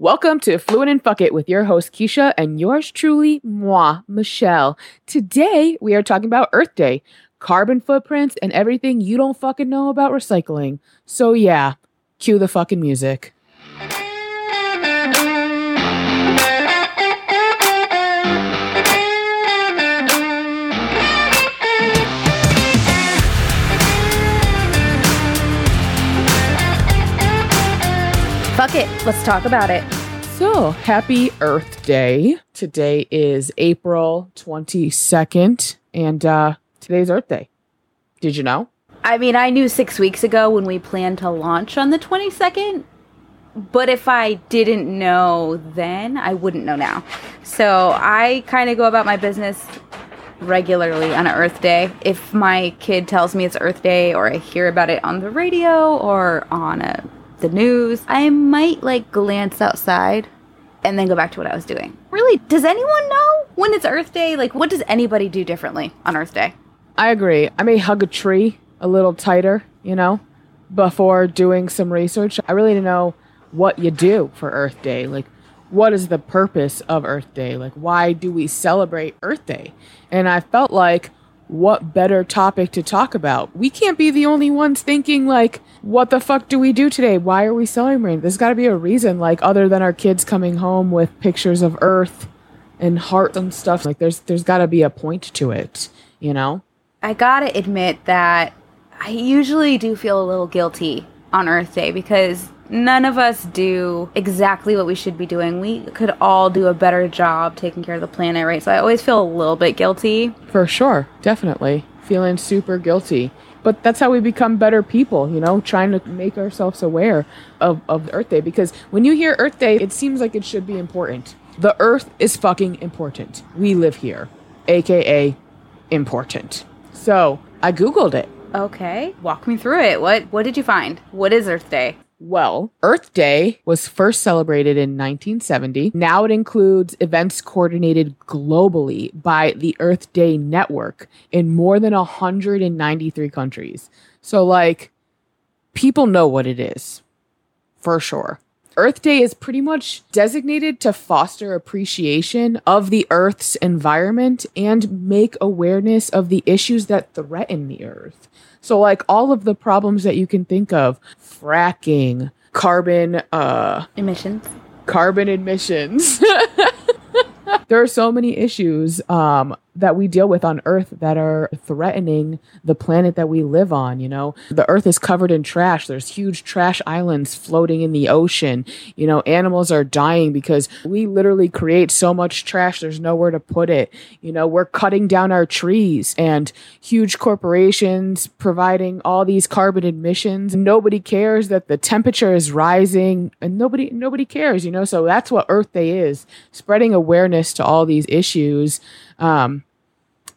Welcome to Fluent and Fuck It with your host Keisha and yours truly, moi, Michelle. Today we are talking about Earth Day, carbon footprints, and everything you don't fucking know about recycling. So yeah, cue the fucking music. Fuck it. Let's talk about it. So, happy Earth Day. Today is April 22nd, and uh, today's Earth Day. Did you know? I mean, I knew six weeks ago when we planned to launch on the 22nd, but if I didn't know then, I wouldn't know now. So I kind of go about my business regularly on Earth Day. If my kid tells me it's Earth Day or I hear about it on the radio or on a the news, I might like glance outside and then go back to what I was doing. Really, does anyone know when it's Earth Day? Like, what does anybody do differently on Earth Day? I agree. I may hug a tree a little tighter, you know, before doing some research. I really didn't know what you do for Earth Day. Like, what is the purpose of Earth Day? Like, why do we celebrate Earth Day? And I felt like what better topic to talk about? We can't be the only ones thinking like, what the fuck do we do today? Why are we celebrating? There's got to be a reason, like other than our kids coming home with pictures of Earth and hearts and stuff. Like, there's there's got to be a point to it, you know. I gotta admit that I usually do feel a little guilty on Earth Day because none of us do exactly what we should be doing. We could all do a better job taking care of the planet, right? So I always feel a little bit guilty. For sure, definitely. Feeling super guilty. But that's how we become better people, you know, trying to make ourselves aware of, of Earth Day. Because when you hear Earth Day, it seems like it should be important. The Earth is fucking important. We live here, aka important. So I Googled it. Okay, walk me through it. What what did you find? What is Earth Day? Well, Earth Day was first celebrated in 1970. Now it includes events coordinated globally by the Earth Day Network in more than 193 countries. So, like, people know what it is for sure. Earth Day is pretty much designated to foster appreciation of the Earth's environment and make awareness of the issues that threaten the Earth. So like all of the problems that you can think of, fracking, carbon uh Emissions. carbon emissions. there are so many issues um, that we deal with on Earth that are threatening the planet that we live on. You know, the Earth is covered in trash. There's huge trash islands floating in the ocean. You know, animals are dying because we literally create so much trash. There's nowhere to put it. You know, we're cutting down our trees and huge corporations providing all these carbon emissions. Nobody cares that the temperature is rising and nobody nobody cares, you know? So that's what Earth Day is. Spreading awareness to all these issues. Um,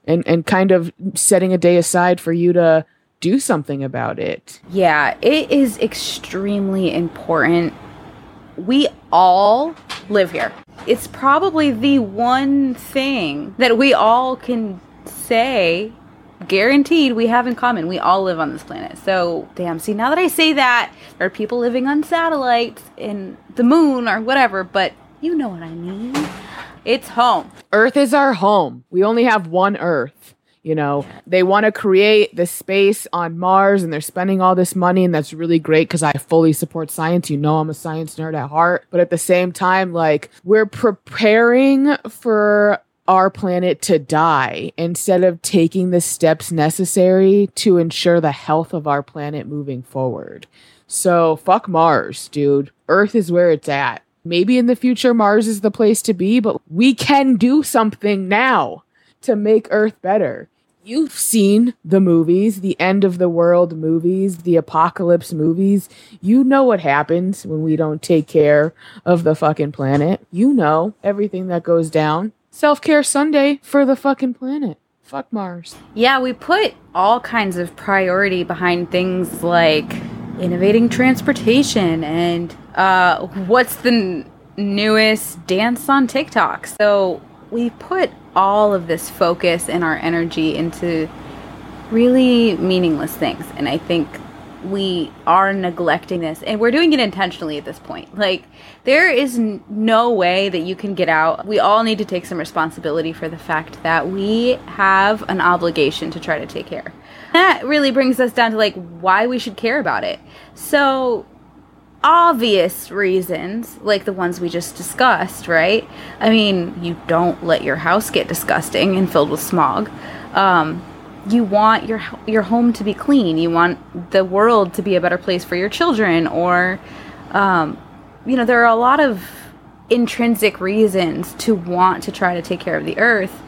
and and kind of setting a day aside for you to do something about it. Yeah, it is extremely important. We all live here. It's probably the one thing that we all can say guaranteed we have in common. We all live on this planet. So, damn, see, now that I say that, there are people living on satellites in the moon or whatever, but you know what I mean. It's home. Earth is our home. We only have one Earth. You know, they want to create the space on Mars and they're spending all this money, and that's really great because I fully support science. You know, I'm a science nerd at heart. But at the same time, like, we're preparing for our planet to die instead of taking the steps necessary to ensure the health of our planet moving forward. So, fuck Mars, dude. Earth is where it's at. Maybe in the future, Mars is the place to be, but we can do something now to make Earth better. You've seen the movies, the end of the world movies, the apocalypse movies. You know what happens when we don't take care of the fucking planet. You know everything that goes down. Self care Sunday for the fucking planet. Fuck Mars. Yeah, we put all kinds of priority behind things like innovating transportation and uh, what's the n- newest dance on TikTok. So we put all of this focus and our energy into really meaningless things. And I think we are neglecting this and we're doing it intentionally at this point. Like there is n- no way that you can get out. We all need to take some responsibility for the fact that we have an obligation to try to take care. That really brings us down to like why we should care about it. So obvious reasons, like the ones we just discussed, right? I mean, you don't let your house get disgusting and filled with smog. Um, you want your your home to be clean. You want the world to be a better place for your children, or um, you know, there are a lot of intrinsic reasons to want to try to take care of the earth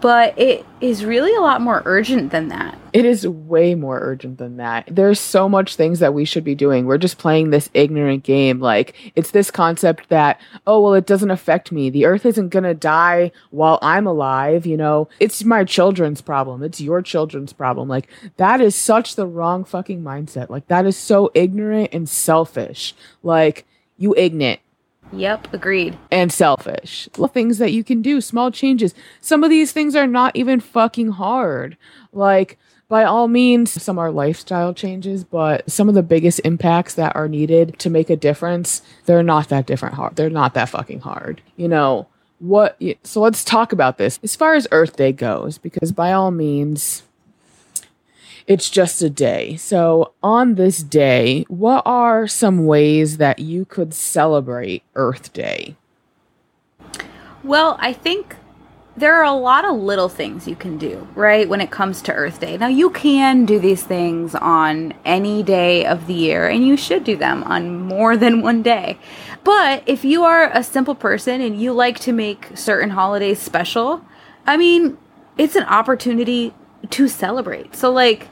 but it is really a lot more urgent than that. It is way more urgent than that. There's so much things that we should be doing. We're just playing this ignorant game. Like, it's this concept that, oh, well, it doesn't affect me. The earth isn't going to die while I'm alive. You know, it's my children's problem. It's your children's problem. Like, that is such the wrong fucking mindset. Like, that is so ignorant and selfish. Like, you ignorant Yep, agreed. And selfish. Things that you can do, small changes. Some of these things are not even fucking hard. Like, by all means, some are lifestyle changes, but some of the biggest impacts that are needed to make a difference, they're not that different hard. They're not that fucking hard. You know, what so let's talk about this as far as Earth Day goes, because by all means, it's just a day. So, on this day, what are some ways that you could celebrate Earth Day? Well, I think there are a lot of little things you can do, right, when it comes to Earth Day. Now, you can do these things on any day of the year, and you should do them on more than one day. But if you are a simple person and you like to make certain holidays special, I mean, it's an opportunity to celebrate. So, like,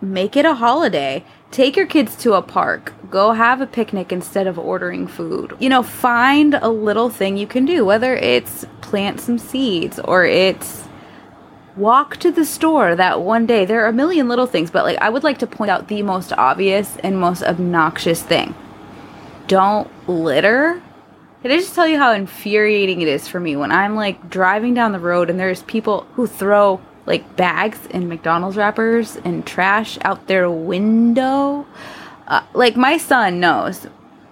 make it a holiday. Take your kids to a park. Go have a picnic instead of ordering food. You know, find a little thing you can do, whether it's plant some seeds or it's walk to the store that one day. There are a million little things, but like I would like to point out the most obvious and most obnoxious thing. Don't litter. Can I just tell you how infuriating it is for me when I'm like driving down the road and there's people who throw like bags and McDonald's wrappers and trash out their window. Uh, like my son knows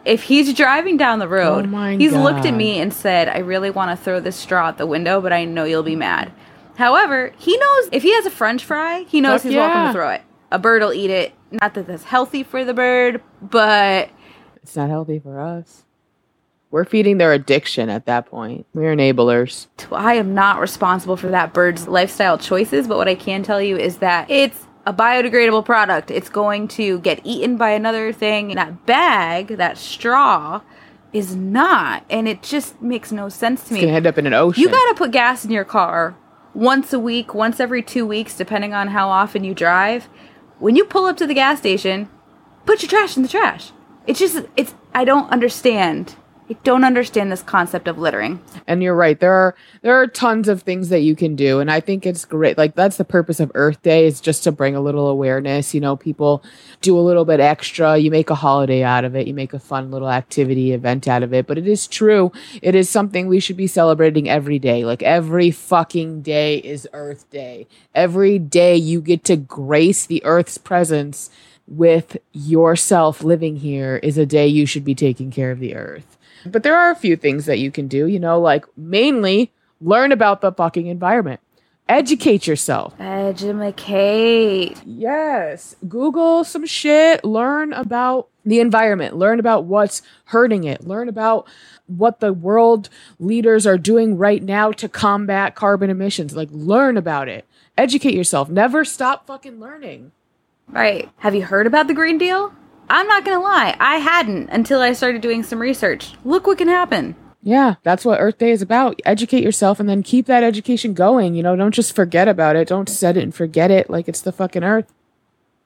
if he's driving down the road, oh he's God. looked at me and said, "I really want to throw this straw out the window, but I know you'll be mad." However, he knows if he has a French fry, he knows Fuck he's yeah. welcome to throw it. A bird will eat it. Not that that's healthy for the bird, but it's not healthy for us. We're feeding their addiction at that point. We're enablers. I am not responsible for that bird's lifestyle choices, but what I can tell you is that it's a biodegradable product. It's going to get eaten by another thing. That bag, that straw, is not. And it just makes no sense to me. It's going to end up in an ocean. You got to put gas in your car once a week, once every two weeks, depending on how often you drive. When you pull up to the gas station, put your trash in the trash. It's just, it's, I don't understand I don't understand this concept of littering. And you're right. There are there are tons of things that you can do and I think it's great. Like that's the purpose of Earth Day is just to bring a little awareness, you know, people do a little bit extra, you make a holiday out of it, you make a fun little activity event out of it, but it is true. It is something we should be celebrating every day. Like every fucking day is Earth Day. Every day you get to grace the earth's presence with yourself living here is a day you should be taking care of the earth. But there are a few things that you can do, you know, like mainly learn about the fucking environment. Educate yourself. Educate. Yes. Google some shit. Learn about the environment. Learn about what's hurting it. Learn about what the world leaders are doing right now to combat carbon emissions. Like, learn about it. Educate yourself. Never stop fucking learning. Right. Have you heard about the Green Deal? I'm not gonna lie, I hadn't until I started doing some research. Look what can happen. Yeah, that's what Earth Day is about. Educate yourself and then keep that education going. You know, don't just forget about it. Don't set it and forget it like it's the fucking Earth.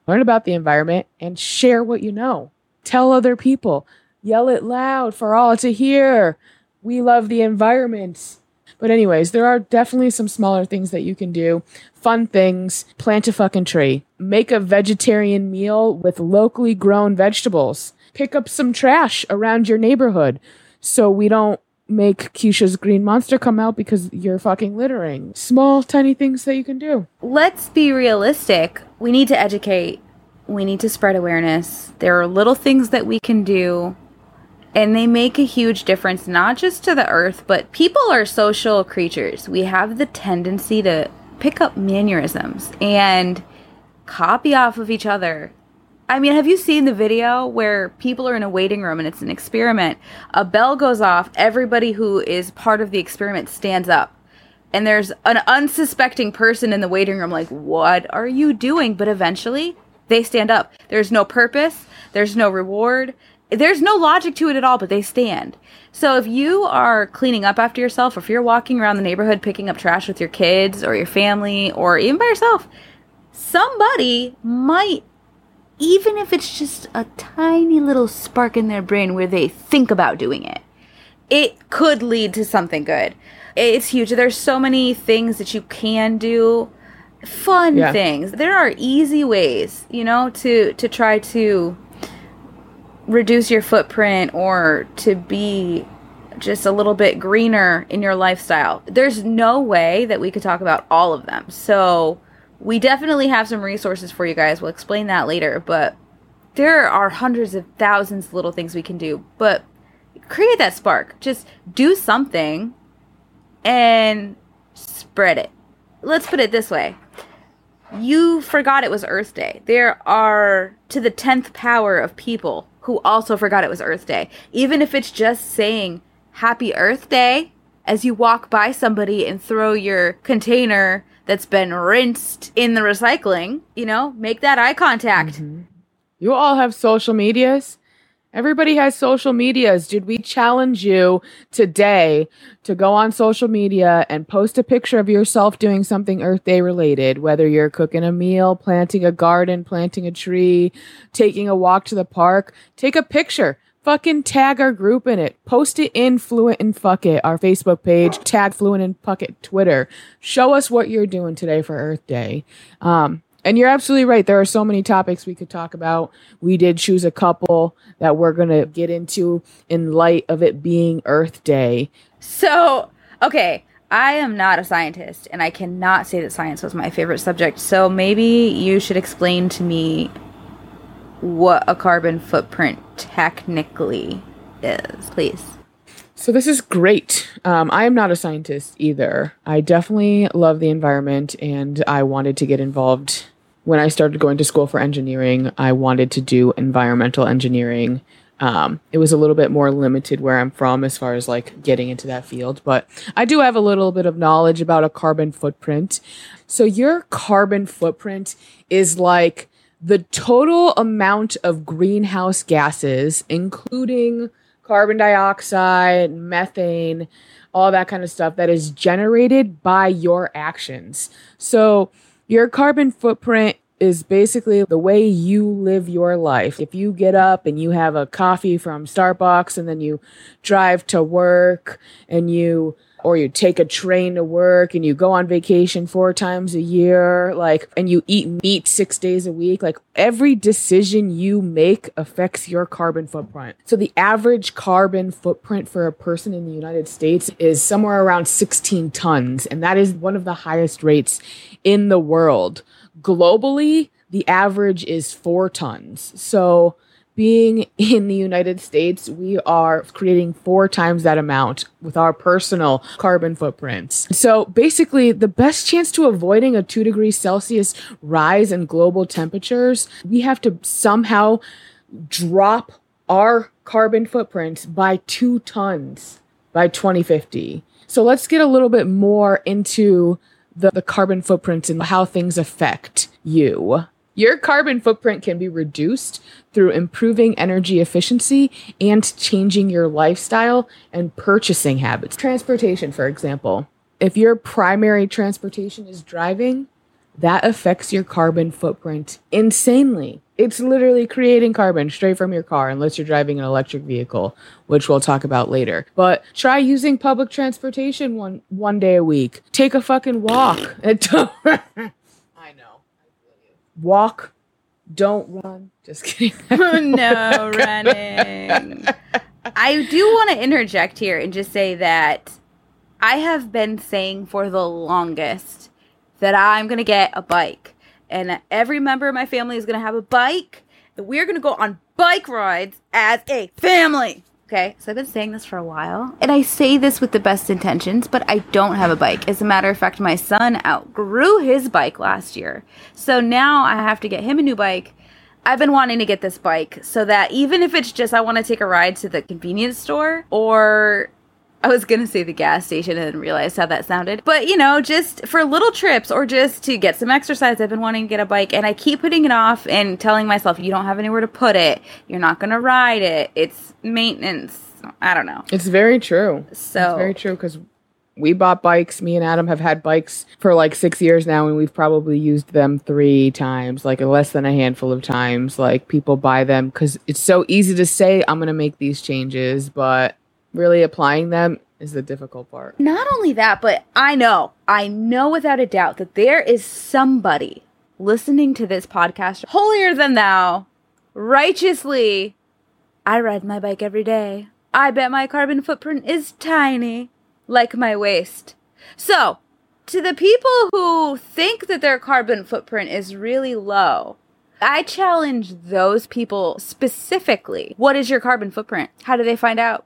Learn about the environment and share what you know. Tell other people. Yell it loud for all to hear. We love the environment. But, anyways, there are definitely some smaller things that you can do. Fun things. Plant a fucking tree. Make a vegetarian meal with locally grown vegetables. Pick up some trash around your neighborhood so we don't make Keisha's green monster come out because you're fucking littering. Small, tiny things that you can do. Let's be realistic. We need to educate we need to spread awareness. There are little things that we can do, and they make a huge difference, not just to the earth, but people are social creatures. We have the tendency to pick up mannerisms and copy off of each other. I mean, have you seen the video where people are in a waiting room and it's an experiment? A bell goes off, everybody who is part of the experiment stands up. And there's an unsuspecting person in the waiting room, like, what are you doing? But eventually, they stand up. There's no purpose, there's no reward, there's no logic to it at all, but they stand. So if you are cleaning up after yourself, or if you're walking around the neighborhood picking up trash with your kids or your family, or even by yourself, somebody might even if it's just a tiny little spark in their brain where they think about doing it, it could lead to something good. It's huge. There's so many things that you can do, fun yeah. things. There are easy ways, you know, to to try to reduce your footprint or to be just a little bit greener in your lifestyle. There's no way that we could talk about all of them. So, we definitely have some resources for you guys. We'll explain that later, but there are hundreds of thousands of little things we can do. But create that spark. Just do something and spread it. Let's put it this way. You forgot it was Earth Day. There are to the 10th power of people who also forgot it was Earth Day. Even if it's just saying Happy Earth Day as you walk by somebody and throw your container that's been rinsed in the recycling, you know, make that eye contact. Mm-hmm. You all have social medias. Everybody has social medias. Did we challenge you today to go on social media and post a picture of yourself doing something Earth Day related, whether you're cooking a meal, planting a garden, planting a tree, taking a walk to the park? Take a picture fucking tag our group in it. Post it in Fluent and Fuck It, our Facebook page. Tag Fluent and Fuck It Twitter. Show us what you're doing today for Earth Day. Um, and you're absolutely right. There are so many topics we could talk about. We did choose a couple that we're going to get into in light of it being Earth Day. So, okay. I am not a scientist, and I cannot say that science was my favorite subject. So maybe you should explain to me what a carbon footprint technically is, please. So this is great. Um, I am not a scientist either. I definitely love the environment, and I wanted to get involved. When I started going to school for engineering, I wanted to do environmental engineering. Um, it was a little bit more limited where I'm from as far as like getting into that field, but I do have a little bit of knowledge about a carbon footprint. So your carbon footprint is like the total amount of greenhouse gases, including carbon dioxide, methane, all that kind of stuff that is generated by your actions. So, your carbon footprint is basically the way you live your life. If you get up and you have a coffee from Starbucks and then you drive to work and you or you take a train to work and you go on vacation four times a year, like, and you eat meat six days a week, like, every decision you make affects your carbon footprint. So the average carbon footprint for a person in the United States is somewhere around 16 tons, and that is one of the highest rates in the world. Globally, the average is four tons. So, being in the United States, we are creating four times that amount with our personal carbon footprints. So basically, the best chance to avoiding a two degrees Celsius rise in global temperatures, we have to somehow drop our carbon footprint by two tons by 2050. So let's get a little bit more into the, the carbon footprints and how things affect you. Your carbon footprint can be reduced through improving energy efficiency and changing your lifestyle and purchasing habits. Transportation, for example. If your primary transportation is driving, that affects your carbon footprint insanely. It's literally creating carbon straight from your car, unless you're driving an electric vehicle, which we'll talk about later. But try using public transportation one one day a week. Take a fucking walk. I know. Walk, don't run. Just kidding. no running. I do want to interject here and just say that I have been saying for the longest that I'm going to get a bike. and every member of my family is going to have a bike. And we're going to go on bike rides as a family. Okay, so I've been saying this for a while, and I say this with the best intentions, but I don't have a bike. As a matter of fact, my son outgrew his bike last year. So now I have to get him a new bike. I've been wanting to get this bike so that even if it's just I want to take a ride to the convenience store or I was gonna say the gas station and then realized how that sounded. But you know, just for little trips or just to get some exercise, I've been wanting to get a bike and I keep putting it off and telling myself, you don't have anywhere to put it. You're not gonna ride it. It's maintenance. I don't know. It's very true. So It's very true because we bought bikes. Me and Adam have had bikes for like six years now, and we've probably used them three times, like less than a handful of times. Like people buy them because it's so easy to say, I'm going to make these changes, but really applying them is the difficult part. Not only that, but I know, I know without a doubt that there is somebody listening to this podcast holier than thou, righteously. I ride my bike every day. I bet my carbon footprint is tiny, like my waist. So, to the people who think that their carbon footprint is really low, I challenge those people specifically. What is your carbon footprint? How do they find out?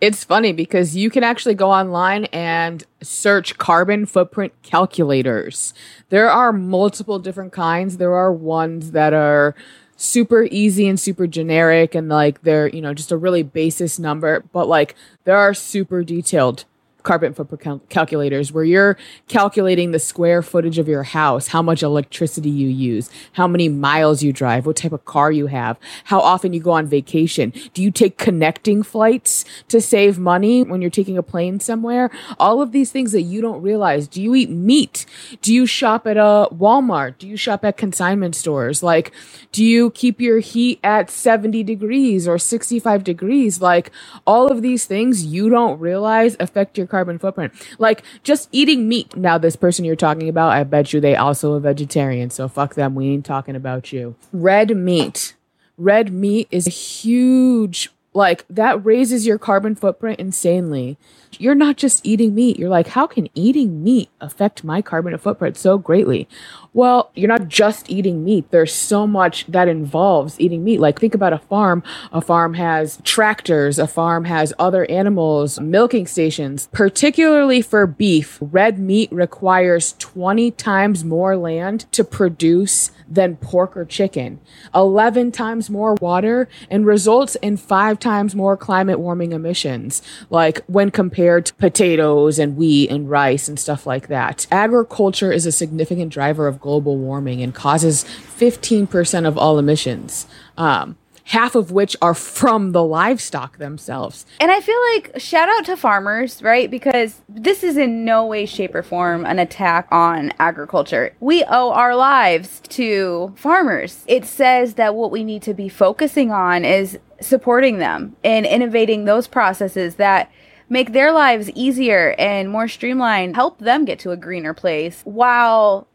It's funny because you can actually go online and search carbon footprint calculators. There are multiple different kinds. There are ones that are super easy and super generic and like they're, you know, just a really basis number, but like there are super detailed carbon footprint cal- calculators where you're calculating the square footage of your house, how much electricity you use, how many miles you drive, what type of car you have, how often you go on vacation. Do you take connecting flights to save money when you're taking a plane somewhere? All of these things that you don't realize. Do you eat meat? Do you shop at a Walmart? Do you shop at consignment stores? Like, do you keep your heat at 70 degrees or 65 degrees? Like, all of these things you don't realize affect your carbon footprint. Like just eating meat. Now, this person you're talking about, I bet you they also a vegetarian. So fuck them. We ain't talking about you. Red meat. Red meat is a huge like that raises your carbon footprint insanely. You're not just eating meat. You're like, how can eating meat affect my carbon footprint so greatly? Well, you're not just eating meat. There's so much that involves eating meat. Like, think about a farm. A farm has tractors, a farm has other animals, milking stations. Particularly for beef, red meat requires 20 times more land to produce than pork or chicken, 11 times more water, and results in five times more climate warming emissions, like when compared to potatoes and wheat and rice and stuff like that. Agriculture is a significant driver of global warming and causes 15% of all emissions. Um, half of which are from the livestock themselves. And I feel like shout out to farmers, right? Because this is in no way, shape, or form an attack on agriculture. We owe our lives to farmers. It says that what we need to be focusing on is supporting them and innovating those processes that make their lives easier and more streamlined, help them get to a greener place while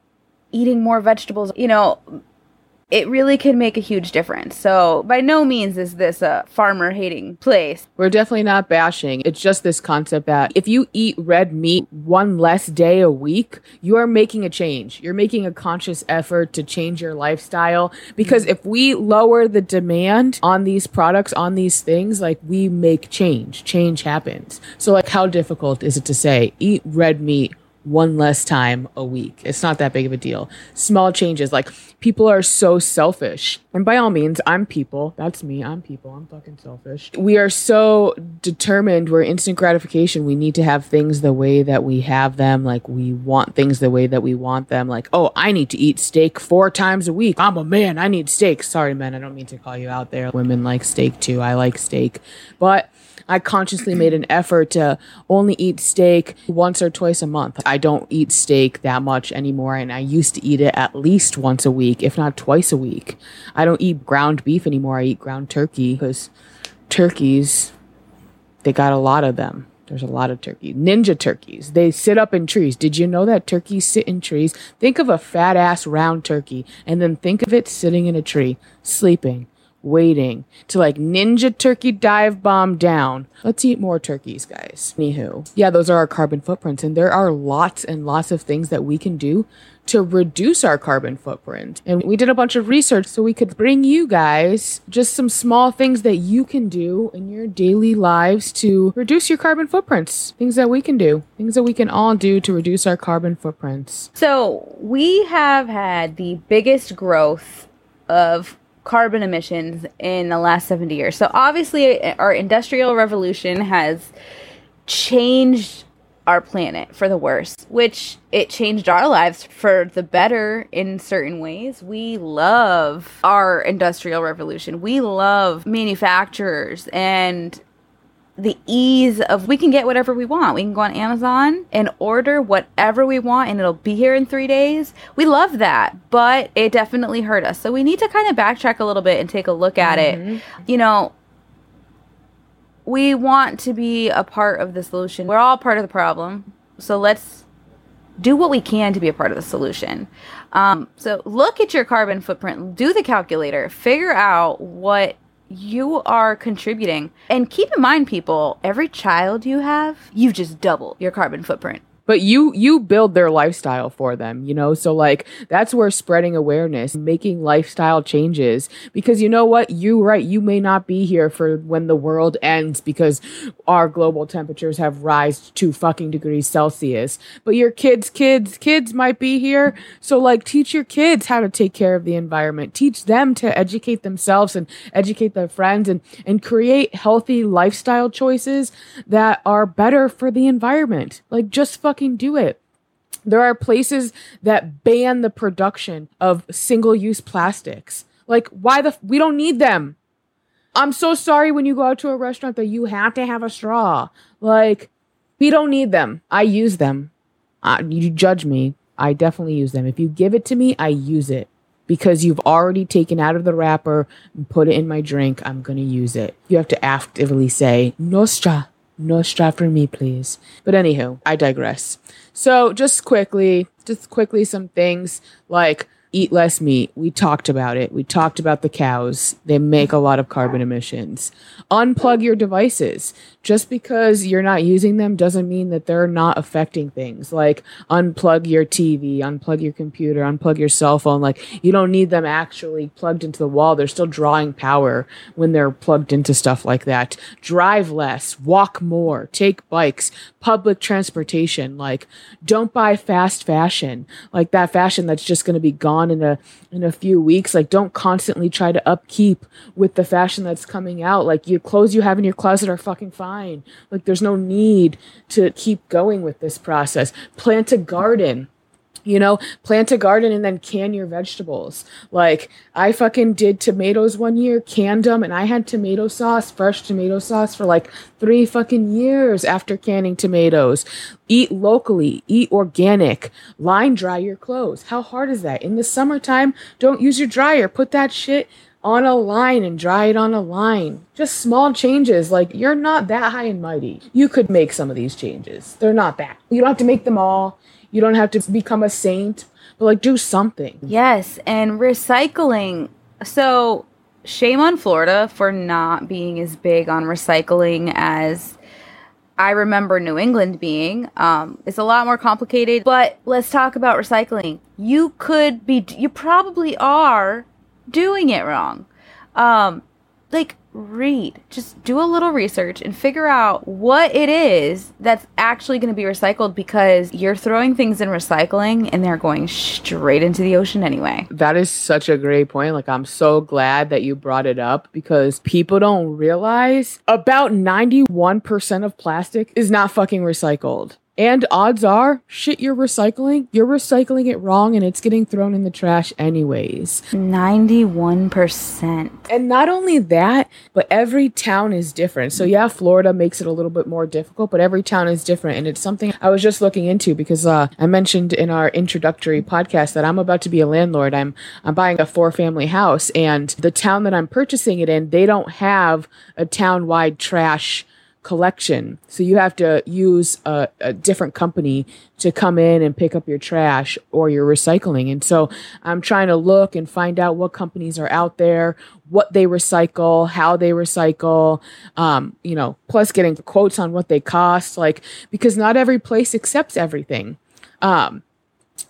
eating more vegetables. You know, it really can make a huge difference. So, by no means is this a farmer hating place. We're definitely not bashing. It's just this concept that if you eat red meat one less day a week, you are making a change. You're making a conscious effort to change your lifestyle. Because mm. if we lower the demand on these products, on these things, like we make change, change happens. So, like, how difficult is it to say, eat red meat? One less time a week. It's not that big of a deal. Small changes. Like people are so selfish. And by all means, I'm people. That's me. I'm people. I'm fucking selfish. We are so determined. We're instant gratification. We need to have things the way that we have them. Like we want things the way that we want them. Like, oh, I need to eat steak four times a week. I'm a man. I need steak. Sorry, men. I don't mean to call you out there. Women like steak too. I like steak. But I consciously made an effort to only eat steak once or twice a month. I don't eat steak that much anymore, and I used to eat it at least once a week, if not twice a week. I don't eat ground beef anymore. I eat ground turkey because turkeys, they got a lot of them. There's a lot of turkey. Ninja turkeys. They sit up in trees. Did you know that turkeys sit in trees? Think of a fat ass round turkey and then think of it sitting in a tree, sleeping waiting to like ninja turkey dive bomb down. Let's eat more turkeys, guys. Anywho, yeah, those are our carbon footprints, and there are lots and lots of things that we can do to reduce our carbon footprint. And we did a bunch of research so we could bring you guys just some small things that you can do in your daily lives to reduce your carbon footprints. Things that we can do, things that we can all do to reduce our carbon footprints. So, we have had the biggest growth of carbon emissions in the last 70 years. So, obviously, our industrial revolution has changed our planet for the worse, which it changed our lives for the better in certain ways. We love our industrial revolution. We love manufacturers and the ease of we can get whatever we want. We can go on Amazon and order whatever we want and it'll be here in 3 days. We love that, but it definitely hurt us. So we need to kind of backtrack a little bit and take a look at mm-hmm. it. You know, we want to be a part of the solution. We're all part of the problem. So let's do what we can to be a part of the solution. Um, so look at your carbon footprint, do the calculator, figure out what you are contributing. And keep in mind, people, every child you have, you've just double your carbon footprint but you you build their lifestyle for them you know? So like that's where spreading awareness making lifestyle changes. Because you know what? You right you may not be here for when the world ends because our global temperatures have rise to fucking degrees celsius. But your kids kids kids might be here. So like teach your kids how to take care of the environment. Teach them to educate themselves and educate their friends and and create healthy lifestyle choices that are better for the environment. Like just fuck fucking do it. There are places that ban the production of single use plastics. Like, why the, f- we don't need them. I'm so sorry when you go out to a restaurant that you have to have a straw. Like, we don't need them. I use them. Uh, you judge me. I definitely use them. If you give it to me, I use it because you've already taken out of the wrapper and put it in my drink. I'm going to use it. You have to actively say, Nostra, no strap for me, please. But anywho, I digress. So just quickly, just quickly, some things like eat less meat. We talked about it. We talked about the cows. They make a lot of carbon emissions. Unplug your devices. Just because you're not using them doesn't mean that they're not affecting things. Like unplug your TV, unplug your computer, unplug your cell phone. Like you don't need them actually plugged into the wall. They're still drawing power when they're plugged into stuff like that. Drive less, walk more, take bikes, public transportation. Like don't buy fast fashion. Like that fashion that's just going to be gone in a in a few weeks. Like don't constantly try to upkeep with the fashion that's coming out. Like your clothes you have in your closet are fucking fine. Like there's no need to keep going with this process. Plant a garden you know plant a garden and then can your vegetables like i fucking did tomatoes one year canned them and i had tomato sauce fresh tomato sauce for like three fucking years after canning tomatoes eat locally eat organic line dry your clothes how hard is that in the summertime don't use your dryer put that shit on a line and dry it on a line. Just small changes. Like you're not that high and mighty. You could make some of these changes. They're not that. You don't have to make them all. You don't have to become a saint, but like do something. Yes, and recycling. So shame on Florida for not being as big on recycling as I remember New England being. Um, it's a lot more complicated, but let's talk about recycling. You could be, you probably are doing it wrong. Um, like read, just do a little research and figure out what it is that's actually going to be recycled because you're throwing things in recycling and they're going straight into the ocean anyway. That is such a great point. Like I'm so glad that you brought it up because people don't realize about 91% of plastic is not fucking recycled. And odds are, shit you're recycling, you're recycling it wrong and it's getting thrown in the trash anyways. 91%. And not only that, but every town is different. So yeah, Florida makes it a little bit more difficult, but every town is different. And it's something I was just looking into because uh, I mentioned in our introductory podcast that I'm about to be a landlord. I'm I'm buying a four family house and the town that I'm purchasing it in, they don't have a town wide trash collection. So you have to use a, a, different company to come in and pick up your trash or your recycling. And so I'm trying to look and find out what companies are out there, what they recycle, how they recycle, um, you know, plus getting quotes on what they cost, like, because not every place accepts everything. Um,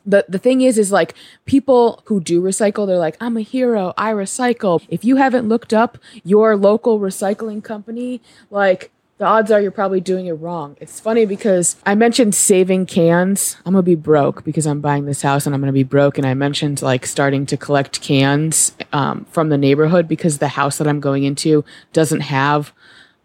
the the thing is is like people who do recycle they're like i'm a hero i recycle if you haven't looked up your local recycling company like the odds are you're probably doing it wrong. It's funny because I mentioned saving cans. I'm gonna be broke because I'm buying this house and I'm gonna be broke. And I mentioned like starting to collect cans um, from the neighborhood because the house that I'm going into doesn't have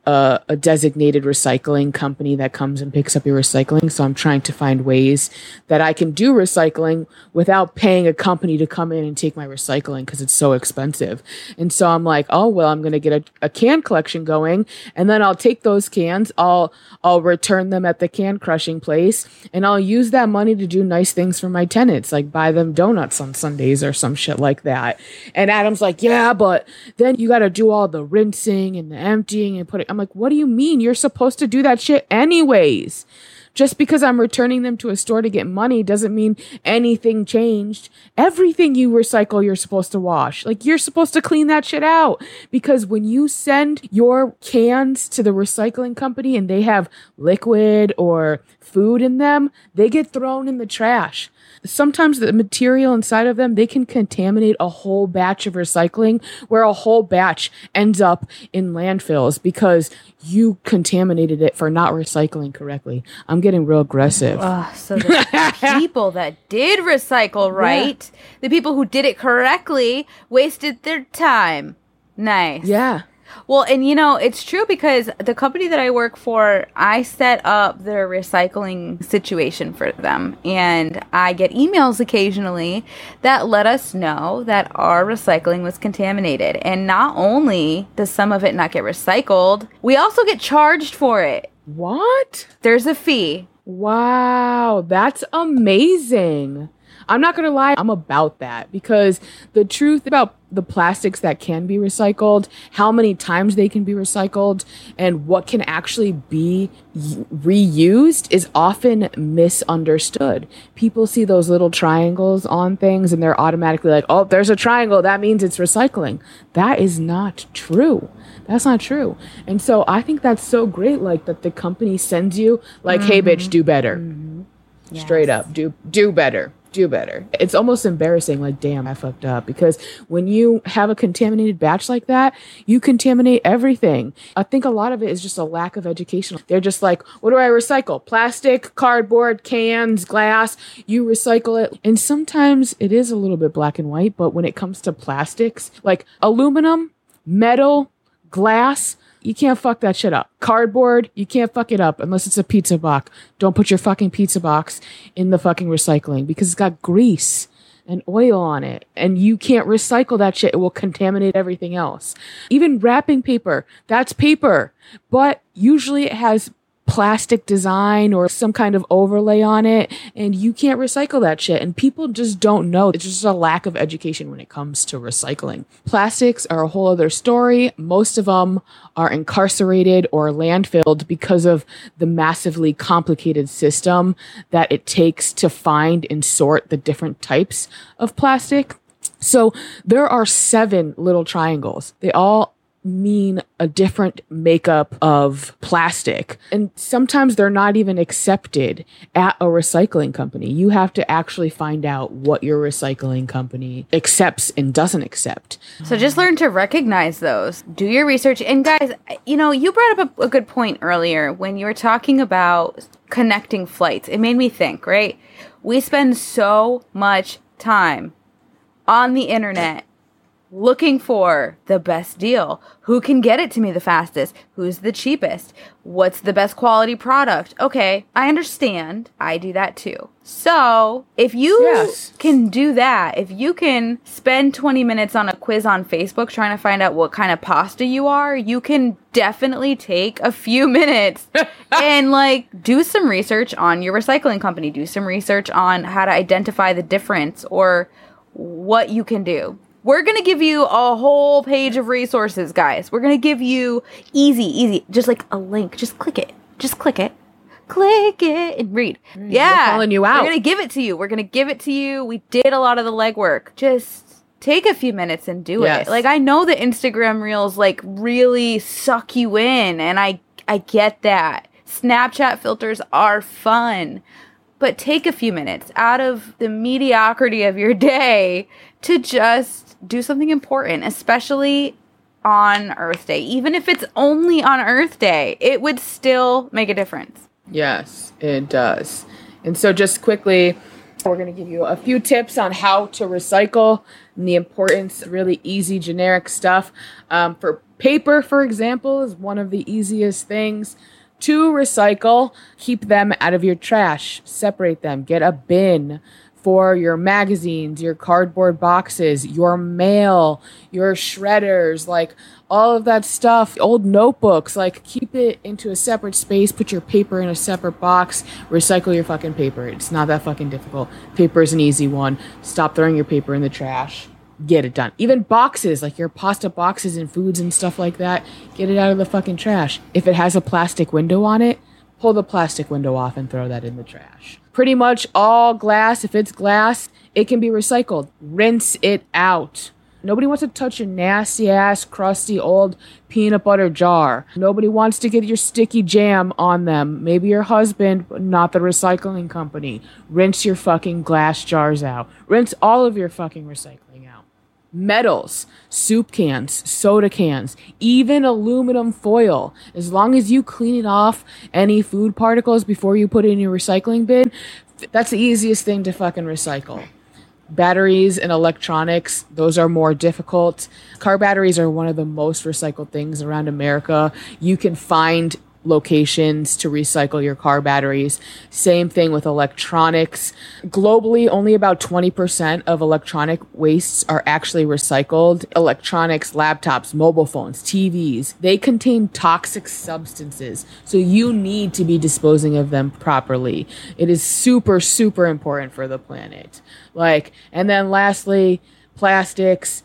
a, a, designated recycling company that comes and picks up your recycling. So I'm trying to find ways that I can do recycling without paying a company to come in and take my recycling because it's so expensive. And so I'm like, oh well, I'm going to get a, a, can collection going, and then I'll take those cans, I'll I'll return them at the can crushing place, and I'll use that money to do nice things for my tenants, like buy them donuts on Sundays or some shit like that. And Adam's like, yeah, but then you got to do all the rinsing and the emptying and putting. I'm like, what do you mean? You're supposed to do that shit anyways. Just because I'm returning them to a store to get money doesn't mean anything changed. Everything you recycle, you're supposed to wash. Like, you're supposed to clean that shit out. Because when you send your cans to the recycling company and they have liquid or food in them, they get thrown in the trash sometimes the material inside of them they can contaminate a whole batch of recycling where a whole batch ends up in landfills because you contaminated it for not recycling correctly. I'm getting real aggressive. Uh, so the people that did recycle right? Yeah. the people who did it correctly wasted their time. Nice. Yeah well, and you know, it's true because the company that I work for, I set up their recycling situation for them. And I get emails occasionally that let us know that our recycling was contaminated. And not only does some of it not get recycled, we also get charged for it. What? There's a fee. Wow, that's amazing. I'm not going to lie, I'm about that because the truth about the plastics that can be recycled, how many times they can be recycled, and what can actually be reused is often misunderstood. People see those little triangles on things and they're automatically like, oh, there's a triangle. That means it's recycling. That is not true. That's not true. And so I think that's so great, like that the company sends you, like, mm-hmm. hey, bitch, do better. Mm-hmm. Yes. Straight up, do do better do better. It's almost embarrassing, like, damn, I fucked up. Because when you have a contaminated batch like that, you contaminate everything. I think a lot of it is just a lack of education. They're just like, what do I recycle? Plastic, cardboard, cans, glass. You recycle it. And sometimes it is a little bit black and white, but when it comes to plastics, like aluminum, metal, glass, you can't fuck that shit up. Cardboard, you can't fuck it up unless it's a pizza box. Don't put your fucking pizza box in the fucking recycling because it's got grease and oil on it and you can't recycle that shit. It will contaminate everything else. Even wrapping paper, that's paper, but usually it has plastic design or some kind of overlay on it and you can't recycle that shit. And people just don't know. It's just a lack of education when it comes to recycling. Plastics are a whole other story. Most of them are incarcerated or landfilled because of the massively complicated system that it takes to find and sort the different types of plastic. So there are seven little triangles. They all mean a different makeup of plastic. And sometimes they're not even accepted at a recycling company. You have to actually find out what your recycling company accepts and doesn't accept. So just learn to recognize those. Do your research. And guys, you know, you brought up a, a good point earlier when you were talking about connecting flights. It made me think, right? We spend so much time on the internet looking for the best deal. Who can get it to me the fastest? Who's the cheapest? What's the best quality product? Okay, I understand. I do that too. So, if you yes. can do that, if you can spend 20 minutes on a quiz on Facebook trying to find out what kind of pasta you are, you can definitely take a few minutes and like do some research on your recycling company, do some research on how to identify the difference or what you can do We're going to give you a whole page of resources, guys. We're going to give you easy, easy, just like a link. Just click it. Just click it. Click it and read. Mm, yeah. calling you out. We're going to give it to you. We're going to give it to you. We did a lot of the legwork. Just take a few minutes and do Yes. it. Like I know the Instagram reels like really suck you in and I I get that. Snapchat filters are fun. But take a few minutes out of the mediocrity of your day to just do something important, especially on Earth Day. Even if it's only on Earth Day, it would still make a difference. Yes, it does. And so, just quickly, we're going to give you a few tips on how to recycle and the importance, really easy, generic stuff. Um, for paper, for example, is one of the easiest things to recycle. Keep them out of your trash, separate them, get a bin for your magazines, your cardboard boxes, your mail, your shredders, like all of that stuff, old notebooks, like keep it into a separate space, put your paper in a separate box, recycle your fucking paper. It's not that fucking difficult. Paper is an easy one. Stop throwing your paper in the trash. Get it done. Even boxes, like your pasta boxes and foods and stuff like that, get it out of the fucking trash. If it has a plastic window on it, pull the plastic window off and throw that in the trash. Pretty much all glass, if it's glass, it can be recycled. Rinse it out. Nobody wants to touch your nasty ass, crusty old peanut butter jar. Nobody wants to get your sticky jam on them. Maybe your husband, but not the recycling company. Rinse your fucking glass jars out. Rinse all of your fucking recycling metals, soup cans, soda cans, even aluminum foil. As long as you clean it off any food particles before you put it in your recycling bin, that's the easiest thing to fucking recycle. Batteries and electronics, those are more difficult. Car batteries are one of the most recycled things around America. You can find locations to recycle your car batteries. Same thing with electronics. Globally, only about 20% of electronic wastes are actually recycled. Electronics, laptops, mobile phones, TVs, they contain toxic substances. So you need to be disposing of them properly. It is super, super important for the planet. Like, and then lastly, plastics,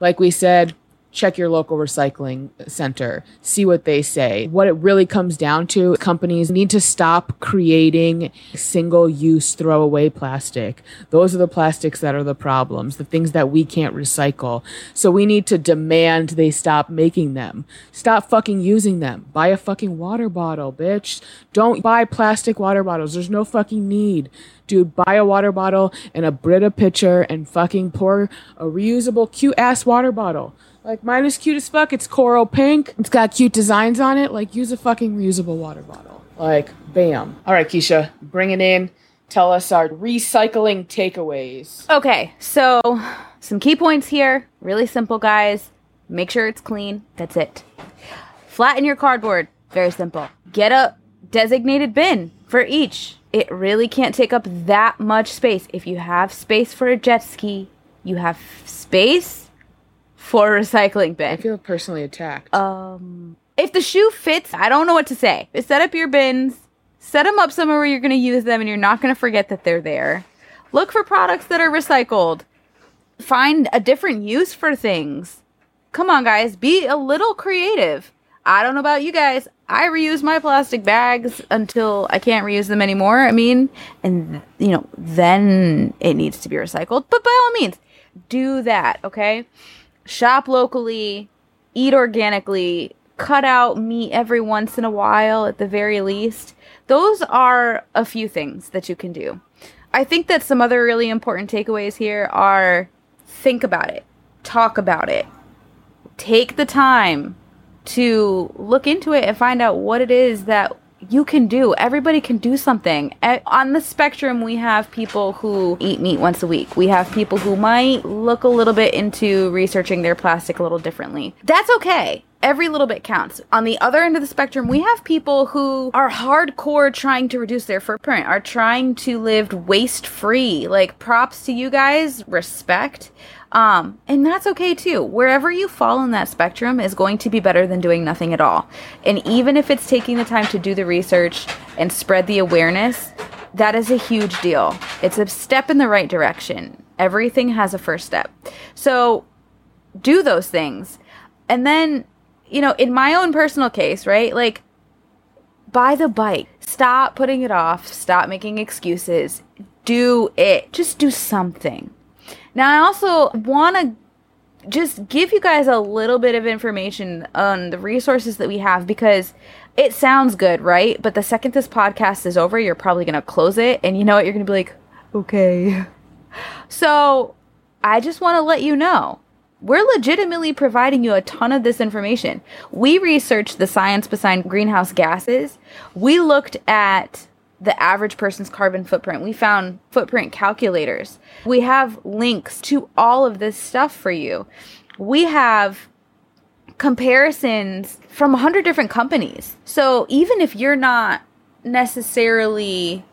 like we said, check your local recycling center, see what they say. What it really comes down to, companies need to stop creating single use throwaway plastic. Those are the plastics that are the problems, the things that we can't recycle. So we need to demand they stop making them. Stop fucking using them. Buy a fucking water bottle, bitch. Don't buy plastic water bottles. There's no fucking need. Dude, buy a water bottle and a Brita pitcher and fucking pour a reusable cute ass water bottle. Like mine is cute as fuck. It's coral pink. It's got cute designs on it. Like use a fucking reusable water bottle. Like bam. All right, Keisha, bring it in. Tell us our recycling takeaways. Okay, so some key points here. Really simple, guys. Make sure it's clean. That's it. Flatten your cardboard. Very simple. Get a designated bin for each. It really can't take up that much space. If you have space for a jet ski, you have space for a recycling bin. I feel personally attacked. Um, if the shoe fits, I don't know what to say. Set up your bins, set them up somewhere where you're going to use them and you're not going to forget that they're there. Look for products that are recycled. Find a different use for things. Come on, guys, be a little creative. I don't know about you guys. I reuse my plastic bags until I can't reuse them anymore. I mean, and you know, then it needs to be recycled. But by all means, do that, okay? Shop locally, eat organically, cut out meat every once in a while at the very least. Those are a few things that you can do. I think that some other really important takeaways here are think about it, talk about it, take the time to look into it and find out what it is that you can do. Everybody can do something. Eh, On the spectrum, we have people who eat meat once a week. We have people who might look a little bit into researching their plastic a little differently. That's okay. Every little bit counts. On the other end of the spectrum, we have people who are hardcore trying to reduce their footprint, are trying to live waste free. Like, props to you guys, respect. Um, and that's okay too. Wherever you fall in that spectrum is going to be better than doing nothing at all. And even if it's taking the time to do the research and spread the awareness, that is a huge deal. It's a step in the right direction. Everything has a first step. So do those things. And then, you know, in my own personal case, right? Like, buy the bike. Stop putting it off. Stop making excuses. Do it. Just do something. Now, I also want to just give you guys a little bit of information on the resources that we have because it sounds good, right? But the second this podcast is over, you're probably going to close it. And you know what? You're going to be like, okay. So I just want to let you know we're legitimately providing you a ton of this information. We researched the science behind greenhouse gases. We looked at the average person's carbon footprint. We found footprint calculators. We have links to all of this stuff for you. We have comparisons from 100 different companies. So even if you're not necessarily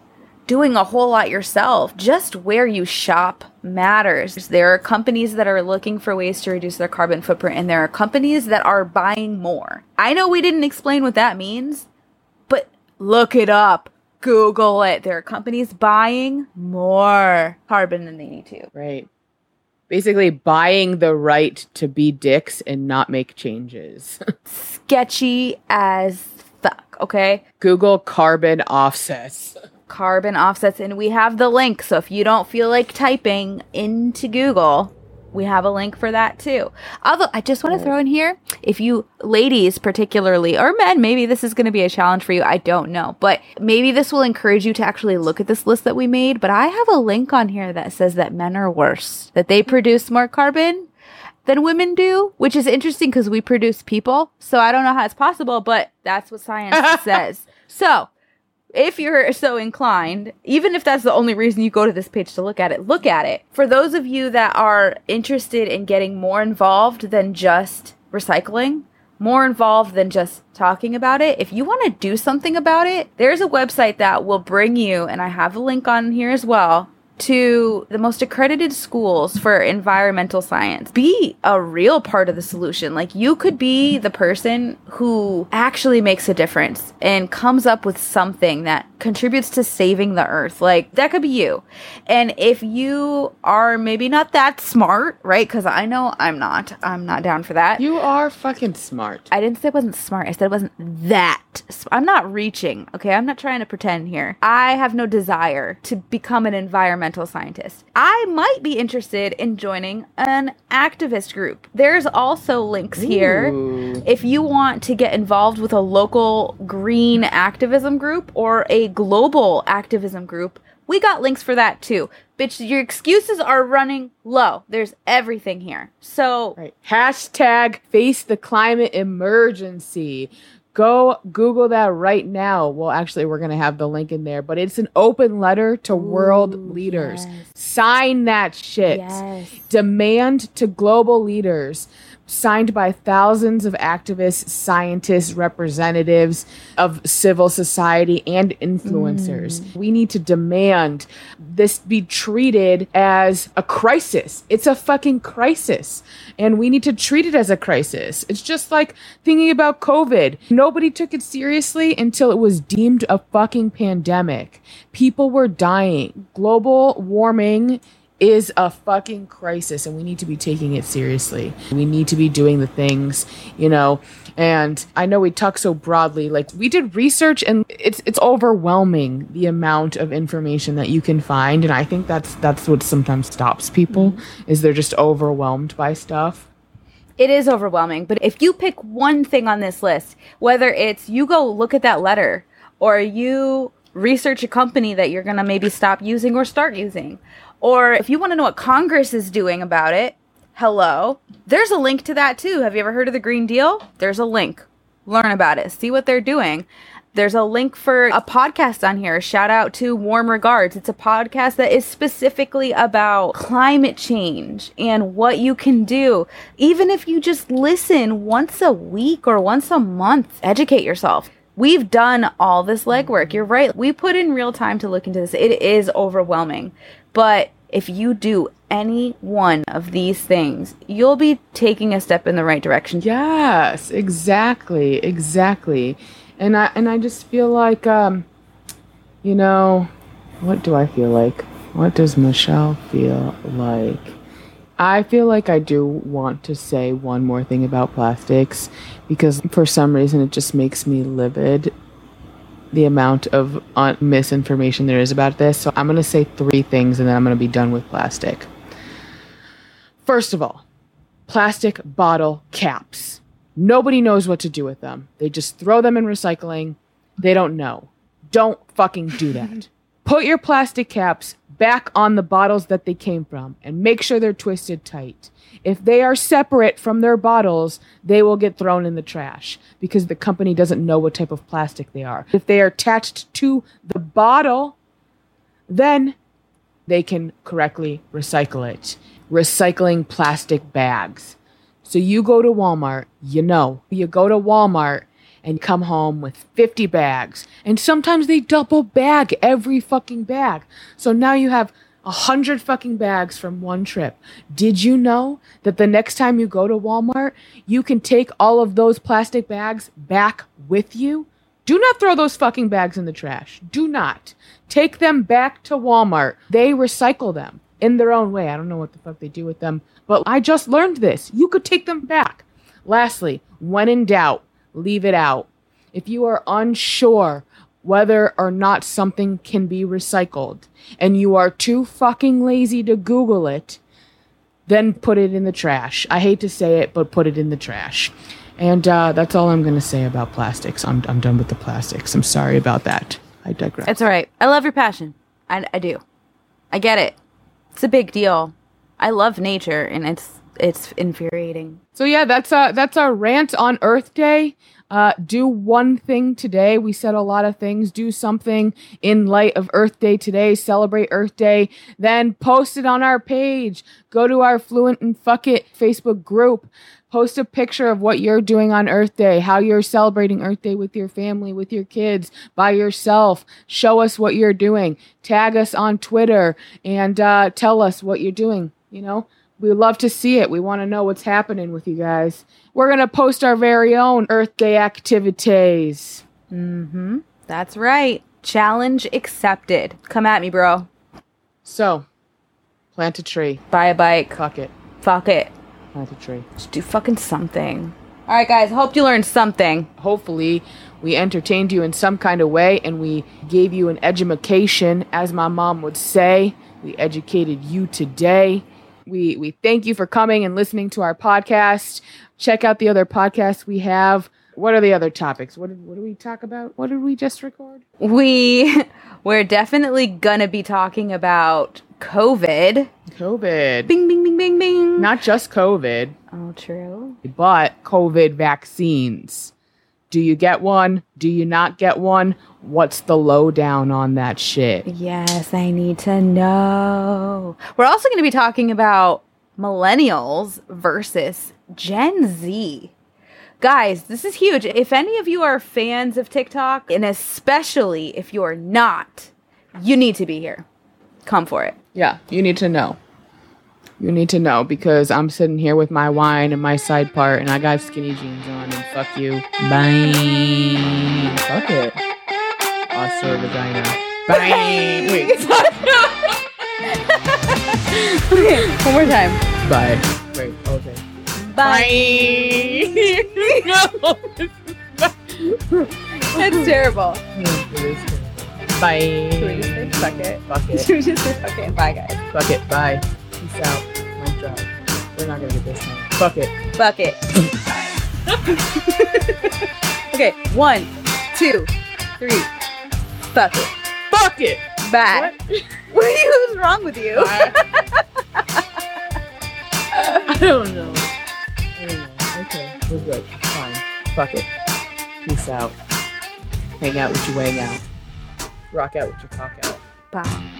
doing a whole lot yourself, just where you shop matters. There are companies that are looking for ways to reduce their carbon footprint, and there are companies that are buying more. I know we didn't explain what that means, but look it up. Google it. There are companies buying more carbon than they need to. Right. Basically, buying the right to be dicks and not make changes. Sketchy as fuck, okay? Google carbon offsets carbon offsets and we have the link so if you don't feel like typing into google we have a link for that too although i just want to oh. throw in here if you ladies particularly or men maybe this is going to be a challenge for you i don't know but maybe this will encourage you to actually look at this list that we made but i have a link on here that says that men are worse that they produce more carbon than women do, which is interesting because we produce people. So I don't know how it's possible, but that's what science says. So if you're so inclined, even if that's the only reason you go to this page to look at it, look at it. For those of you that are interested in getting more involved than just recycling, more involved than just talking about it, if you want to do something about it, there's a website that will bring you, and I have a link on here as well, to the most accredited schools for environmental science. Be a real part of the solution. Like you could be the person who actually makes a difference and comes up with something that contributes to saving the earth. Like that could be you. And if you are maybe not that smart, right? Because I know I'm not. I'm not down for that. You are fucking smart. I didn't say it wasn't smart. I said it wasn't that. I'm not reaching. Okay. I'm not trying to pretend here. I have no desire to become an environmental environmental scientist. I might be interested in joining an activist group. There's also links here Ooh. if you want to get involved with a local green activism group or a global activism group. We got links for that too. Bitch, your excuses are running low. There's everything here. So, right. hashtag face the climate emergency go Google that right now. Well, actually, we're going to have the link in there, but it's an open letter to Ooh, world leaders. Yes. Sign that shit. Yes. Demand to global leaders signed by thousands of activists, scientists, representatives of civil society, and influencers. Mm. We need to demand this be treated as a crisis. It's a fucking crisis. And we need to treat it as a crisis. It's just like thinking about COVID. Nobody took it seriously until it was deemed a fucking pandemic. People were dying. Global warming is a fucking crisis and we need to be taking it seriously. We need to be doing the things, you know. And I know we talk so broadly like we did research and it's it's overwhelming the amount of information that you can find and I think that's that's what sometimes stops people mm-hmm. is they're just overwhelmed by stuff. It is overwhelming, but if you pick one thing on this list, whether it's you go look at that letter or you research a company that you're going to maybe stop using or start using or if you want to know what Congress is doing about it, hello, there's a link to that too. Have you ever heard of the Green Deal? There's a link. Learn about it, see what they're doing. There's a link for a podcast on here. Shout out to Warm Regards. It's a podcast that is specifically about climate change and what you can do. Even if you just listen once a week or once a month, educate yourself. We've done all this legwork. You're right. We put in real time to look into this. It is overwhelming. But if you do any one of these things, you'll be taking a step in the right direction. Yes, exactly, exactly. And I and I just feel like um you know, what do I feel like? What does Michelle feel like? I feel like I do want to say one more thing about plastics because for some reason it just makes me livid the amount of un- misinformation there is about this. So I'm going to say three things and then I'm going to be done with plastic. First of all, plastic bottle caps. Nobody knows what to do with them. They just throw them in recycling. They don't know. Don't fucking do that. Put your plastic caps back on the bottles that they came from and make sure they're twisted tight. If they are separate from their bottles, they will get thrown in the trash because the company doesn't know what type of plastic they are. If they are attached to the bottle, then they can correctly recycle it. Recycling plastic bags. So you go to Walmart, you know, you go to Walmart and come home with 50 bags. And sometimes they double bag every fucking bag. So now you have a hundred fucking bags from one trip. Did you know that the next time you go to Walmart, you can take all of those plastic bags back with you? Do not throw those fucking bags in the trash. Do not. Take them back to Walmart. They recycle them in their own way. I don't know what the fuck they do with them, but I just learned this. You could take them back. Lastly, when in doubt, leave it out. If you are unsure whether or not something can be recycled and you are too fucking lazy to Google it, then put it in the trash. I hate to say it, but put it in the trash. And uh, that's all I'm going to say about plastics. I'm, I'm done with the plastics. I'm sorry about that. I digress. It's all right. I love your passion. I, I do. I get it. It's a big deal. I love nature, and it's it's infuriating. So yeah, that's uh that's our rant on Earth Day. Uh, do one thing today. We said a lot of things. Do something in light of Earth Day today. Celebrate Earth Day. Then post it on our page. Go to our Fluent and Fuck It Facebook group. Post a picture of what you're doing on Earth Day, how you're celebrating Earth Day with your family, with your kids, by yourself. Show us what you're doing. Tag us on Twitter and uh, tell us what you're doing. You know, we love to see it. We want to know what's happening with you guys. We're going to post our very own Earth Day activities. Mm-hmm. That's right. Challenge accepted. Come at me, bro. So, plant a tree. Buy a bike. Fuck it. Fuck it. Plant a tree. Just do fucking something. All right, guys. Hope you learned something. Hopefully, we entertained you in some kind of way and we gave you an education, as my mom would say. We educated you today. We we thank you for coming and listening to our podcast. Check out the other podcasts we have. What are the other topics? What did, what did we talk about? What did we just record? We we're definitely gonna be talking about COVID. COVID. Bing, bing, bing, bing, bing. Not just COVID, oh, true. but COVID vaccines. Do you get one? Do you not get one? What's the lowdown on that shit? Yes, I need to know. We're also going to be talking about millennials versus Gen Z. Guys, this is huge. If any of you are fans of TikTok, and especially if you're not, you need to be here. Come for it. Yeah, you need to know. You need to know because I'm sitting here with my wine and my side part, and I got skinny jeans on, and fuck you. Bye. Fuck it. Oscar vagina. Bye. Wait. Okay. One more time. Bye. Wait. Okay. Bye. no. That's terrible. It is terrible. Bye. Fuck it. Fuck it. Should we just say fuck it? Bye, guys. Fuck it. Bye. Peace out. Mic drop. We're not gonna get this time. Fuck it. Fuck it. okay, one, two, three. Fuck it. Fuck it. Bye. What? are you, what's wrong with you? I, I don't know. I don't know. Okay, we're good. Fine. Fuck it. Peace out. Hang out with your wang out. Rock out with your cock out. Bye.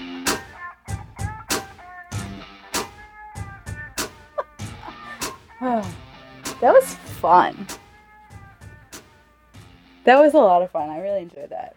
that was fun. That was a lot of fun. I really enjoyed that.